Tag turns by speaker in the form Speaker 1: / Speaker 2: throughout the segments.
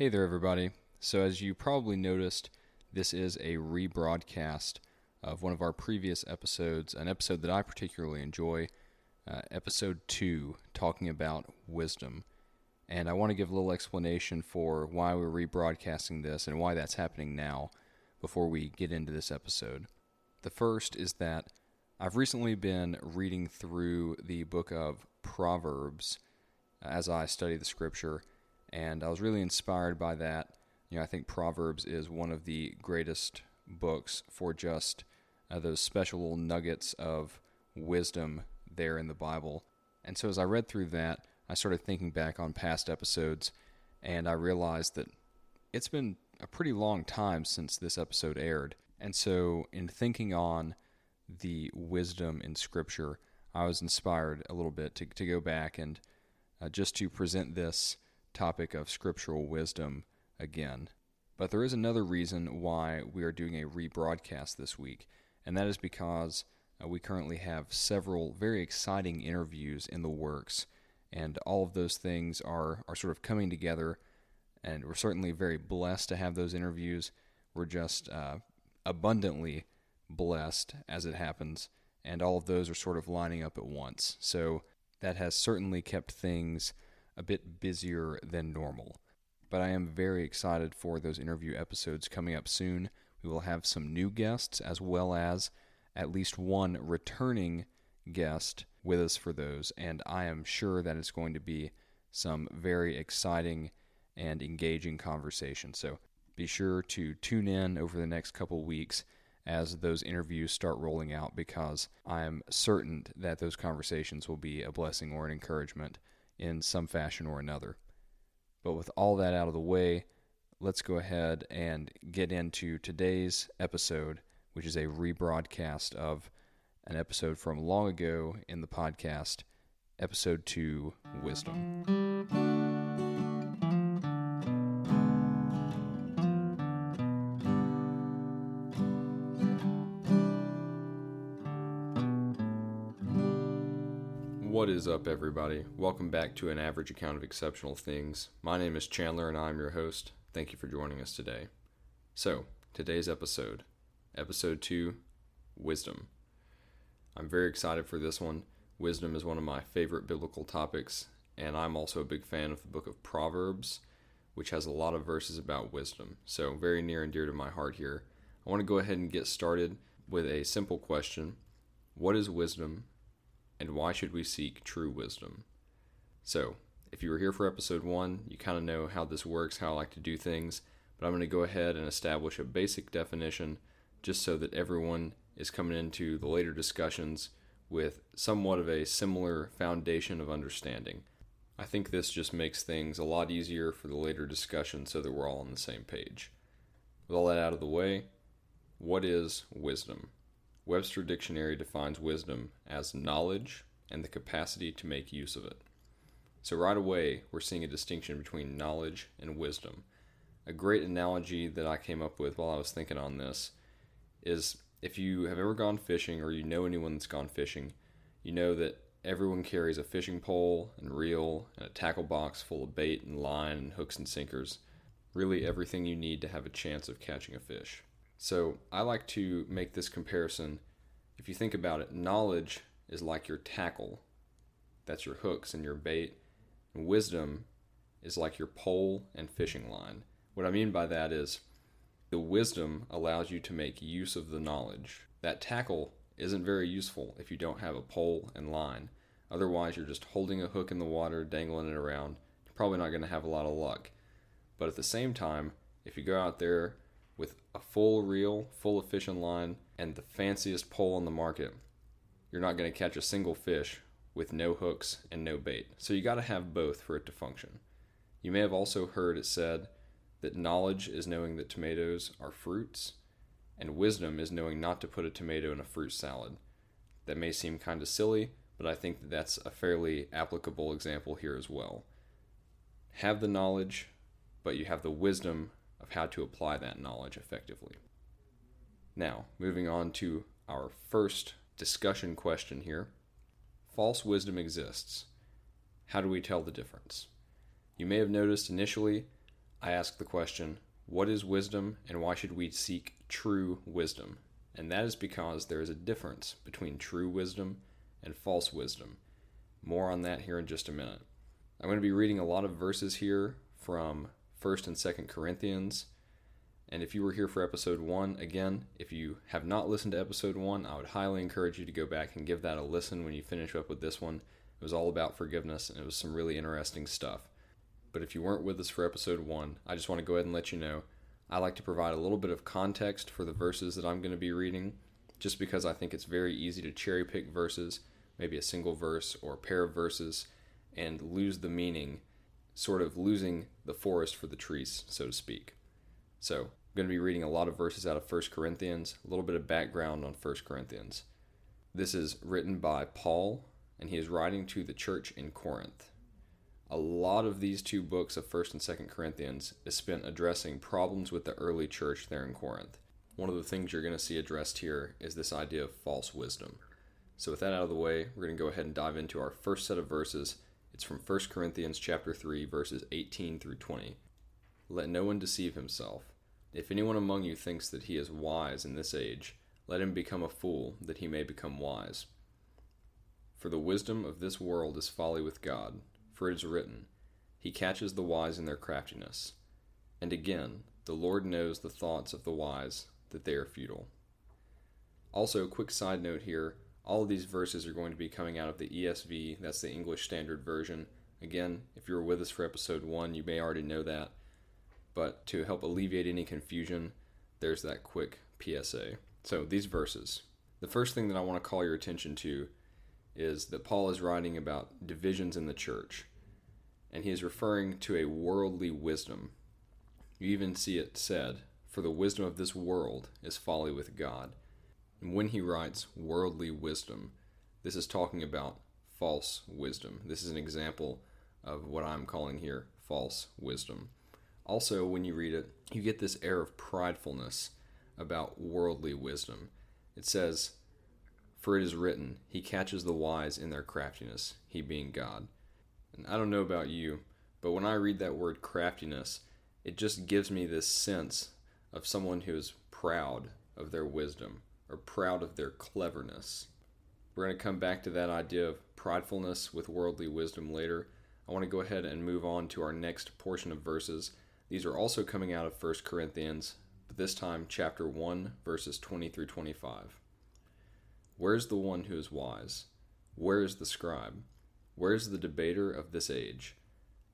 Speaker 1: Hey there, everybody. So, as you probably noticed, this is a rebroadcast of one of our previous episodes, an episode that I particularly enjoy, uh, episode two, talking about wisdom. And I want to give a little explanation for why we're rebroadcasting this and why that's happening now before we get into this episode. The first is that I've recently been reading through the book of Proverbs as I study the scripture, and I was really inspired by that. You know, I think Proverbs is one of the greatest books for just uh, those special little nuggets of wisdom there in the Bible. And so as I read through that, I started thinking back on past episodes, and I realized that it's been a pretty long time since this episode aired. And so, in thinking on the wisdom in Scripture, I was inspired a little bit to, to go back and uh, just to present this topic of scriptural wisdom again. But there is another reason why we are doing a rebroadcast this week, and that is because uh, we currently have several very exciting interviews in the works, and all of those things are, are sort of coming together, and we're certainly very blessed to have those interviews. We're just uh, abundantly blessed as it happens, and all of those are sort of lining up at once. So that has certainly kept things a bit busier than normal. But I am very excited for those interview episodes coming up soon. We will have some new guests as well as at least one returning guest with us for those, and I am sure that it's going to be some very exciting and engaging conversation. So be sure to tune in over the next couple weeks as those interviews start rolling out because I am certain that those conversations will be a blessing or an encouragement in some fashion or another. But with all that out of the way, let's go ahead and get into today's episode, which is a rebroadcast of an episode from long ago in the podcast, episode 2 Wisdom. Is up, everybody? Welcome back to an average account of exceptional things. My name is Chandler and I'm your host. Thank you for joining us today. So, today's episode, episode 2 Wisdom. I'm very excited for this one. Wisdom is one of my favorite biblical topics, and I'm also a big fan of the book of Proverbs, which has a lot of verses about wisdom. So, very near and dear to my heart here. I want to go ahead and get started with a simple question What is wisdom and why should we seek true wisdom? So, if you were here for episode one, you kind of know how this works, how I like to do things, but I'm going to go ahead and establish a basic definition just so that everyone is coming into the later discussions with somewhat of a similar foundation of understanding. I think this just makes things a lot easier for the later discussion so that we're all on the same page. With all that out of the way, what is wisdom? Webster Dictionary defines wisdom as knowledge and the capacity to make use of it. So, right away, we're seeing a distinction between knowledge and wisdom. A great analogy that I came up with while I was thinking on this is if you have ever gone fishing or you know anyone that's gone fishing, you know that everyone carries a fishing pole and reel and a tackle box full of bait and line and hooks and sinkers. Really, everything you need to have a chance of catching a fish. So I like to make this comparison. If you think about it, knowledge is like your tackle, that's your hooks and your bait, and wisdom is like your pole and fishing line. What I mean by that is the wisdom allows you to make use of the knowledge. That tackle isn't very useful if you don't have a pole and line. Otherwise, you're just holding a hook in the water, dangling it around. You're probably not going to have a lot of luck. But at the same time, if you go out there with a full reel, full of fishing line, and the fanciest pole on the market, you're not going to catch a single fish with no hooks and no bait. So you got to have both for it to function. You may have also heard it said that knowledge is knowing that tomatoes are fruits, and wisdom is knowing not to put a tomato in a fruit salad. That may seem kind of silly, but I think that that's a fairly applicable example here as well. Have the knowledge, but you have the wisdom of how to apply that knowledge effectively. Now, moving on to our first discussion question here False wisdom exists. How do we tell the difference? You may have noticed initially I asked the question what is wisdom and why should we seek true wisdom? And that is because there is a difference between true wisdom and false wisdom. More on that here in just a minute. I'm going to be reading a lot of verses here from 1st and 2nd Corinthians. And if you were here for episode 1, again, if you have not listened to episode 1, I would highly encourage you to go back and give that a listen when you finish up with this one. It was all about forgiveness and it was some really interesting stuff. But if you weren't with us for episode 1, I just want to go ahead and let you know I like to provide a little bit of context for the verses that I'm going to be reading, just because I think it's very easy to cherry pick verses, maybe a single verse or a pair of verses, and lose the meaning, sort of losing the forest for the trees, so to speak. So, I'm going to be reading a lot of verses out of 1 Corinthians, a little bit of background on 1 Corinthians. This is written by Paul, and he is writing to the church in Corinth a lot of these two books of 1st and 2nd Corinthians is spent addressing problems with the early church there in Corinth. One of the things you're going to see addressed here is this idea of false wisdom. So with that out of the way, we're going to go ahead and dive into our first set of verses. It's from 1 Corinthians chapter 3 verses 18 through 20. Let no one deceive himself. If anyone among you thinks that he is wise in this age, let him become a fool that he may become wise. For the wisdom of this world is folly with God for it is written, He catches the wise in their craftiness. And again, the Lord knows the thoughts of the wise, that they are futile. Also, quick side note here all of these verses are going to be coming out of the ESV, that's the English Standard Version. Again, if you were with us for episode 1, you may already know that. But to help alleviate any confusion, there's that quick PSA. So, these verses. The first thing that I want to call your attention to is that Paul is writing about divisions in the church and he is referring to a worldly wisdom. You even see it said, For the wisdom of this world is folly with God. When he writes worldly wisdom, this is talking about false wisdom. This is an example of what I'm calling here false wisdom. Also, when you read it, you get this air of pridefulness about worldly wisdom. It says, For it is written, He catches the wise in their craftiness, He being God. And I don't know about you, but when I read that word craftiness, it just gives me this sense of someone who is proud of their wisdom or proud of their cleverness. We're going to come back to that idea of pridefulness with worldly wisdom later. I want to go ahead and move on to our next portion of verses. These are also coming out of 1 Corinthians, but this time chapter 1, verses 20 through 25. Where is the one who is wise? Where is the scribe? Where is the debater of this age?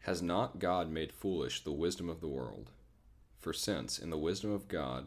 Speaker 1: Has not God made foolish the wisdom of the world? For since, in the wisdom of God,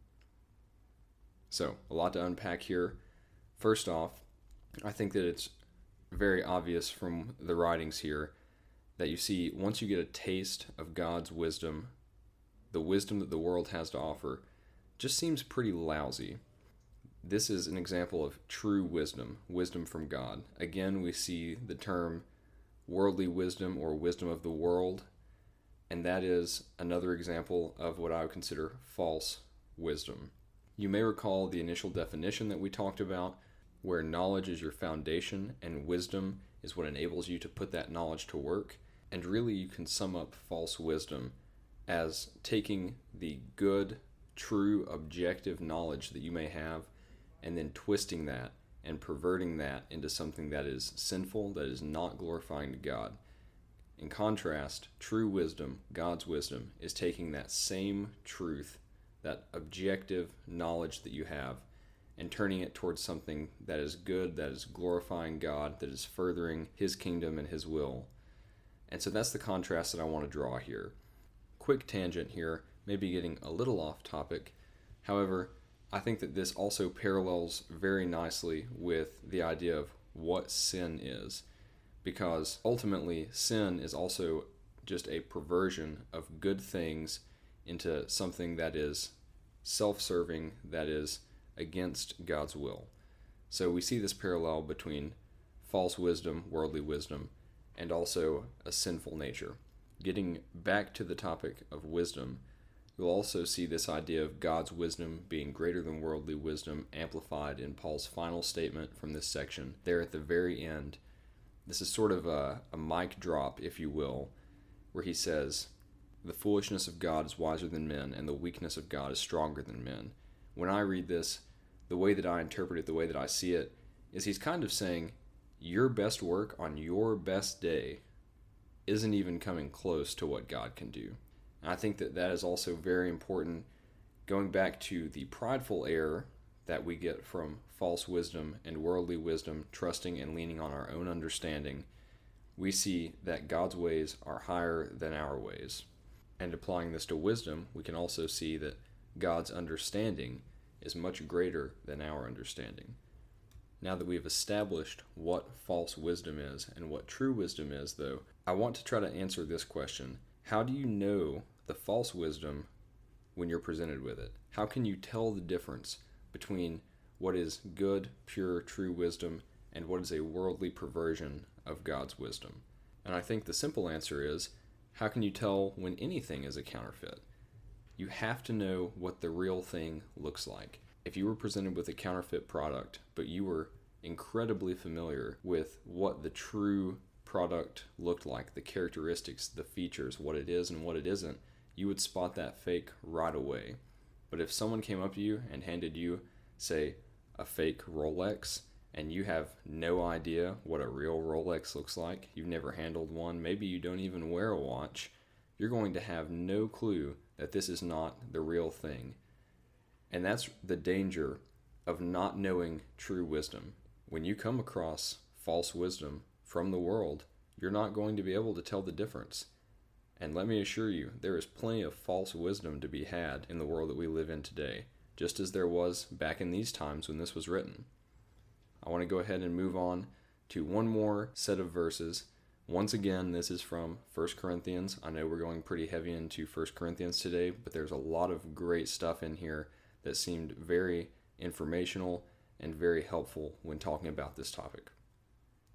Speaker 1: So, a lot to unpack here. First off, I think that it's very obvious from the writings here that you see once you get a taste of God's wisdom, the wisdom that the world has to offer just seems pretty lousy. This is an example of true wisdom, wisdom from God. Again, we see the term worldly wisdom or wisdom of the world. And that is another example of what I would consider false wisdom. You may recall the initial definition that we talked about, where knowledge is your foundation and wisdom is what enables you to put that knowledge to work. And really, you can sum up false wisdom as taking the good, true, objective knowledge that you may have and then twisting that and perverting that into something that is sinful, that is not glorifying to God. In contrast, true wisdom, God's wisdom, is taking that same truth, that objective knowledge that you have, and turning it towards something that is good, that is glorifying God, that is furthering His kingdom and His will. And so that's the contrast that I want to draw here. Quick tangent here, maybe getting a little off topic. However, I think that this also parallels very nicely with the idea of what sin is, because ultimately, sin is also just a perversion of good things into something that is self serving, that is against God's will. So we see this parallel between false wisdom, worldly wisdom, and also a sinful nature. Getting back to the topic of wisdom, you'll also see this idea of God's wisdom being greater than worldly wisdom amplified in Paul's final statement from this section, there at the very end. This is sort of a, a mic drop, if you will, where he says, The foolishness of God is wiser than men, and the weakness of God is stronger than men. When I read this, the way that I interpret it, the way that I see it, is he's kind of saying, Your best work on your best day isn't even coming close to what God can do. And I think that that is also very important going back to the prideful error that we get from false wisdom and worldly wisdom, trusting and leaning on our own understanding. We see that God's ways are higher than our ways. And applying this to wisdom, we can also see that God's understanding is much greater than our understanding. Now that we've established what false wisdom is and what true wisdom is, though, I want to try to answer this question How do you know the false wisdom when you're presented with it? How can you tell the difference between what is good, pure, true wisdom and what is a worldly perversion of God's wisdom? And I think the simple answer is how can you tell when anything is a counterfeit? You have to know what the real thing looks like. If you were presented with a counterfeit product, but you were incredibly familiar with what the true product looked like, the characteristics, the features, what it is and what it isn't, you would spot that fake right away. But if someone came up to you and handed you, say, a fake Rolex, and you have no idea what a real Rolex looks like, you've never handled one, maybe you don't even wear a watch, you're going to have no clue that this is not the real thing. And that's the danger of not knowing true wisdom. When you come across false wisdom from the world, you're not going to be able to tell the difference. And let me assure you, there is plenty of false wisdom to be had in the world that we live in today, just as there was back in these times when this was written. I want to go ahead and move on to one more set of verses. Once again, this is from 1 Corinthians. I know we're going pretty heavy into 1 Corinthians today, but there's a lot of great stuff in here that seemed very informational and very helpful when talking about this topic.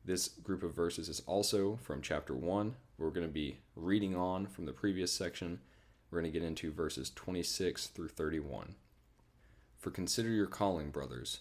Speaker 1: This group of verses is also from chapter 1. We're going to be reading on from the previous section. We're going to get into verses 26 through 31. For consider your calling, brothers.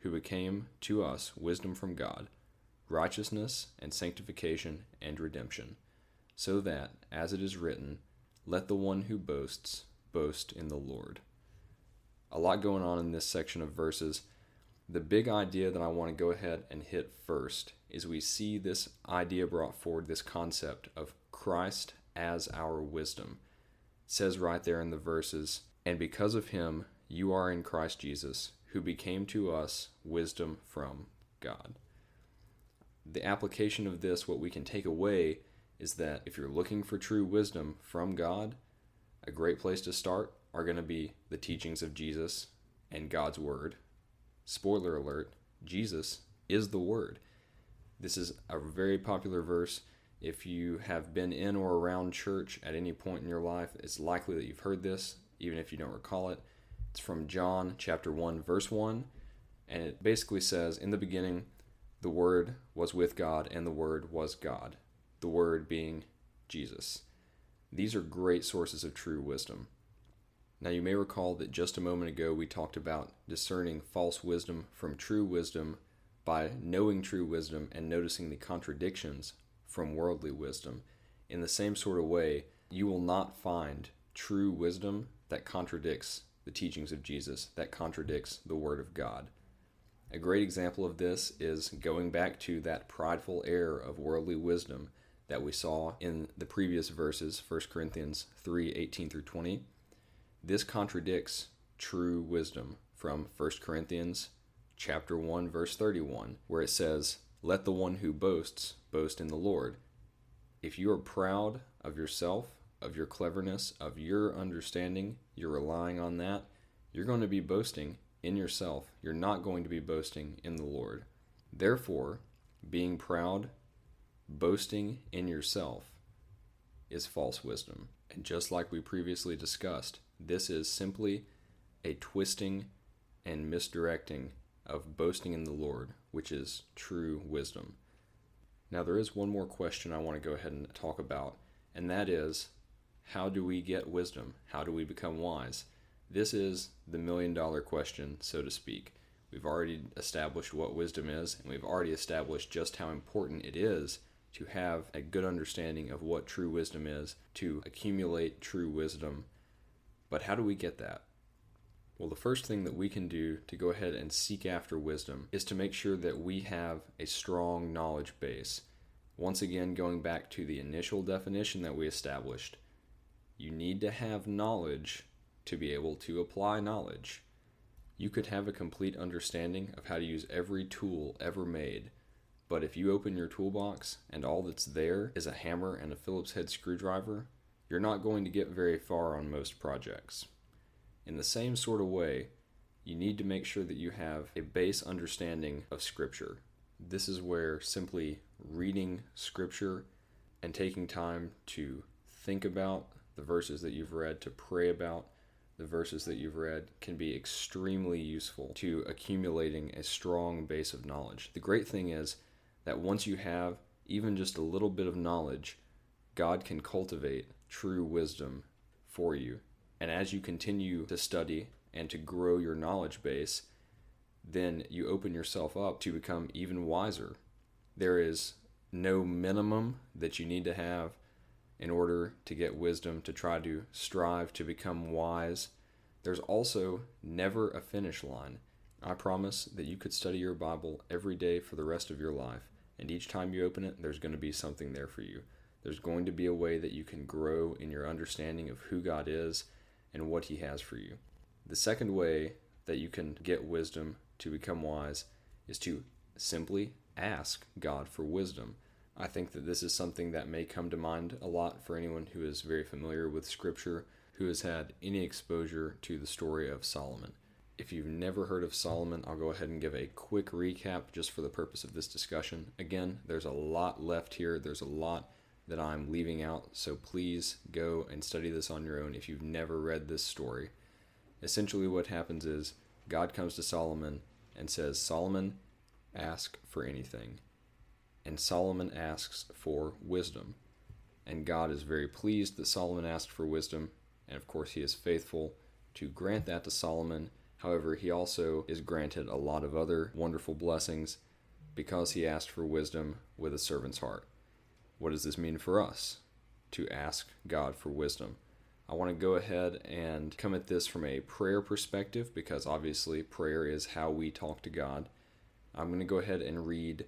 Speaker 1: who became to us wisdom from God, righteousness and sanctification and redemption, so that, as it is written, let the one who boasts boast in the Lord. A lot going on in this section of verses. The big idea that I want to go ahead and hit first is we see this idea brought forward, this concept of Christ as our wisdom. It says right there in the verses, and because of him, you are in Christ Jesus who became to us wisdom from God. The application of this, what we can take away, is that if you're looking for true wisdom from God, a great place to start are going to be the teachings of Jesus and God's Word. Spoiler alert Jesus is the Word. This is a very popular verse. If you have been in or around church at any point in your life, it's likely that you've heard this, even if you don't recall it. It's from John chapter 1 verse 1 and it basically says in the beginning the word was with God and the word was God. The word being Jesus. These are great sources of true wisdom. Now, you may recall that just a moment ago we talked about discerning false wisdom from true wisdom by knowing true wisdom and noticing the contradictions from worldly wisdom. In the same sort of way, you will not find true wisdom that contradicts the teachings of Jesus that contradicts the Word of God. A great example of this is going back to that prideful error of worldly wisdom that we saw in the previous verses, 1 Corinthians 3 18 through 20. This contradicts true wisdom from 1 Corinthians chapter 1 verse 31 where it says, "Let the one who boasts boast in the Lord." If you are proud of yourself, of your cleverness, of your understanding, you're relying on that, you're going to be boasting in yourself. You're not going to be boasting in the Lord. Therefore, being proud, boasting in yourself, is false wisdom. And just like we previously discussed, this is simply a twisting and misdirecting of boasting in the Lord, which is true wisdom. Now, there is one more question I want to go ahead and talk about, and that is how do we get wisdom? How do we become wise? This is the million dollar question, so to speak. We've already established what wisdom is, and we've already established just how important it is to have a good understanding of what true wisdom is, to accumulate true wisdom. But how do we get that? Well, the first thing that we can do to go ahead and seek after wisdom is to make sure that we have a strong knowledge base. Once again, going back to the initial definition that we established, you need to have knowledge to be able to apply knowledge. You could have a complete understanding of how to use every tool ever made, but if you open your toolbox and all that's there is a hammer and a Phillips head screwdriver, you're not going to get very far on most projects. In the same sort of way, you need to make sure that you have a base understanding of Scripture. This is where simply reading Scripture and taking time to think about the verses that you've read, to pray about the verses that you've read can be extremely useful to accumulating a strong base of knowledge. The great thing is that once you have even just a little bit of knowledge, God can cultivate true wisdom for you. And as you continue to study and to grow your knowledge base, then you open yourself up to become even wiser. There is no minimum that you need to have in order to get wisdom, to try to strive to become wise. There's also never a finish line. I promise that you could study your Bible every day for the rest of your life, and each time you open it, there's going to be something there for you. There's going to be a way that you can grow in your understanding of who God is and what He has for you. The second way that you can get wisdom to become wise is to simply ask God for wisdom. I think that this is something that may come to mind a lot for anyone who is very familiar with Scripture, who has had any exposure to the story of Solomon. If you've never heard of Solomon, I'll go ahead and give a quick recap just for the purpose of this discussion. Again, there's a lot left here, there's a lot that I'm leaving out, so please go and study this on your own if you've never read this story. Essentially, what happens is God comes to Solomon and says, Solomon, ask for anything and Solomon asks for wisdom. And God is very pleased that Solomon asked for wisdom, and of course, he is faithful to grant that to Solomon. However, he also is granted a lot of other wonderful blessings because he asked for wisdom with a servant's heart. What does this mean for us? To ask God for wisdom. I want to go ahead and come at this from a prayer perspective because obviously prayer is how we talk to God. I'm going to go ahead and read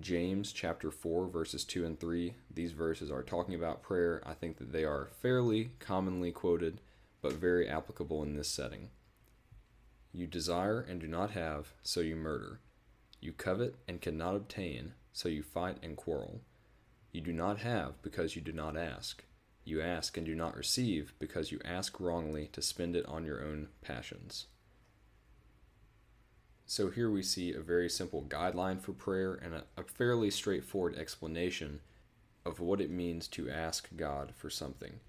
Speaker 1: James chapter 4, verses 2 and 3. These verses are talking about prayer. I think that they are fairly commonly quoted, but very applicable in this setting. You desire and do not have, so you murder. You covet and cannot obtain, so you fight and quarrel. You do not have because you do not ask. You ask and do not receive because you ask wrongly to spend it on your own passions. So here we see a very simple guideline for prayer and a, a, fairly straightforward explanation of what it means to ask God for something.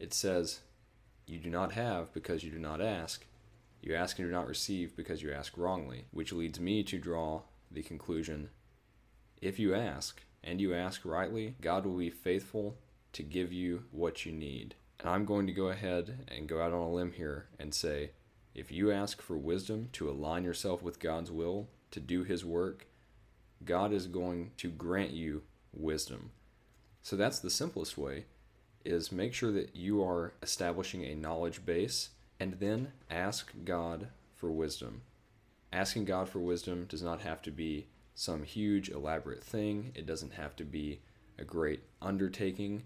Speaker 1: It says, You do not have because you do not ask. You ask and do not receive because you ask wrongly, which leads me to draw the conclusion if you ask and you ask rightly, God will be faithful to give you what you need. And I'm going to go ahead and go out on a limb here and say, if you ask for wisdom to align yourself with God's will, to do His work, God is going to grant you wisdom. So that's the simplest way is make sure that you are establishing a knowledge base and then ask God for wisdom. Asking God for wisdom does not have to be some huge elaborate thing. It doesn't have to be a great undertaking.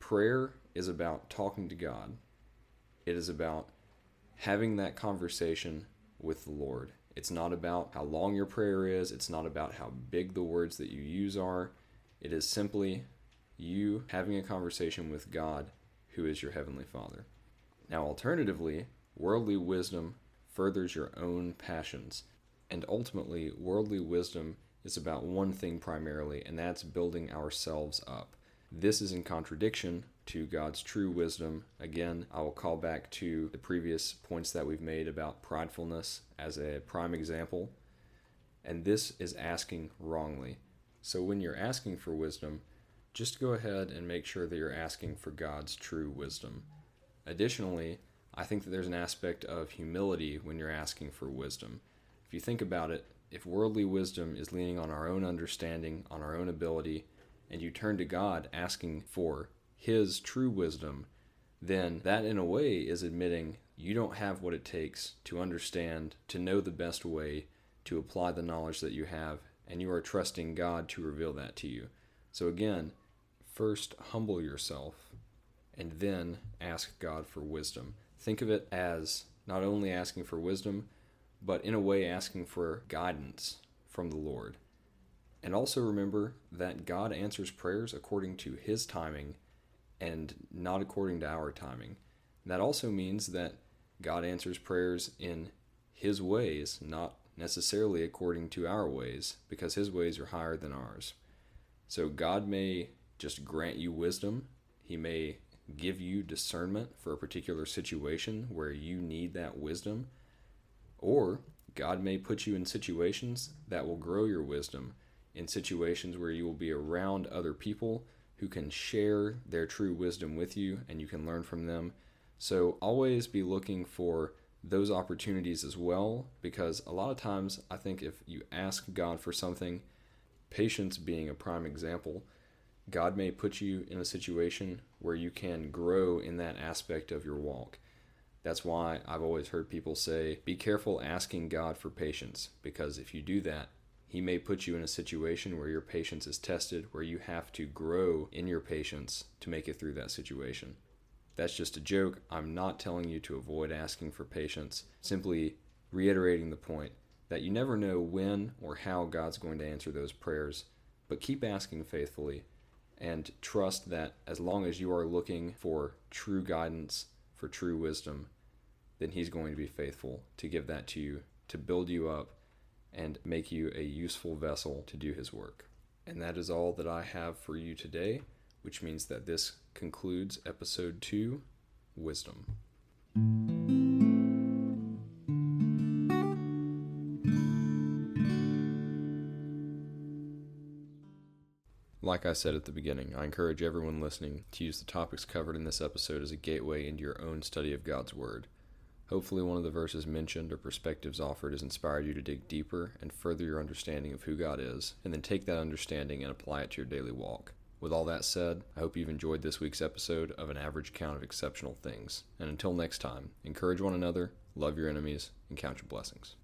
Speaker 1: Prayer is about talking to God. It is about having that conversation with the Lord. It's not about how long your prayer is, it's not about how big the words that you use are. It is simply you having a conversation with God, who is your Heavenly Father. Now, alternatively, worldly wisdom furthers your own passions, and ultimately, worldly wisdom is about one thing primarily, and that's building ourselves up. This is in contradiction to God's true wisdom. Again, I will call back to the previous points that we've made about pridefulness as a prime example. And this is asking wrongly. So when you're asking for wisdom, just go ahead and make sure that you're asking for God's true wisdom. Additionally, I think that there's an aspect of humility when you're asking for wisdom. If you think about it, if worldly wisdom is leaning on our own understanding, on our own ability, and you turn to God asking for His true wisdom, then that in a way is admitting you don't have what it takes to understand, to know the best way to apply the knowledge that you have, and you are trusting God to reveal that to you. So again, first humble yourself and then ask God for wisdom. Think of it as not only asking for wisdom, but in a way asking for guidance from the Lord. And also remember that God answers prayers according to His timing and not according to our timing. That also means that God answers prayers in His ways, not necessarily according to our ways, because His ways are higher than ours. So God may just grant you wisdom, He may give you discernment for a particular situation where you need that wisdom, or God may put you in situations that will grow your wisdom in situations where you will be around other people who can share their true wisdom with you and you can learn from them. So always be looking for those opportunities as well because a lot of times I think if you ask God for something, patience being a prime example, God may put you in a situation where you can grow in that aspect of your walk. That's why I've always heard people say, be careful asking God for patience, because if you do that, he may put you in a situation where your patience is tested, where you have to grow in your patience to make it through that situation. That's just a joke. I'm not telling you to avoid asking for patience, simply reiterating the point that you never know when or how God's going to answer those prayers, but keep asking faithfully and trust that as long as you are looking for true guidance, for true wisdom, then He's going to be faithful to give that to you, to build you up, and make you a useful vessel to do His work. And that is all that I have for you today, which means that this concludes episode two Wisdom. Like I said at the beginning, I encourage everyone listening to use the topics covered in this episode as a gateway into your own study of God's Word. Hopefully, one of the verses mentioned or perspectives offered has inspired you to dig deeper and further your understanding of who God is, and then take that understanding and apply it to your daily walk. With all that said, I hope you've enjoyed this week's episode of An Average Count of Exceptional Things. And until next time, encourage one another, love your enemies, and count your blessings.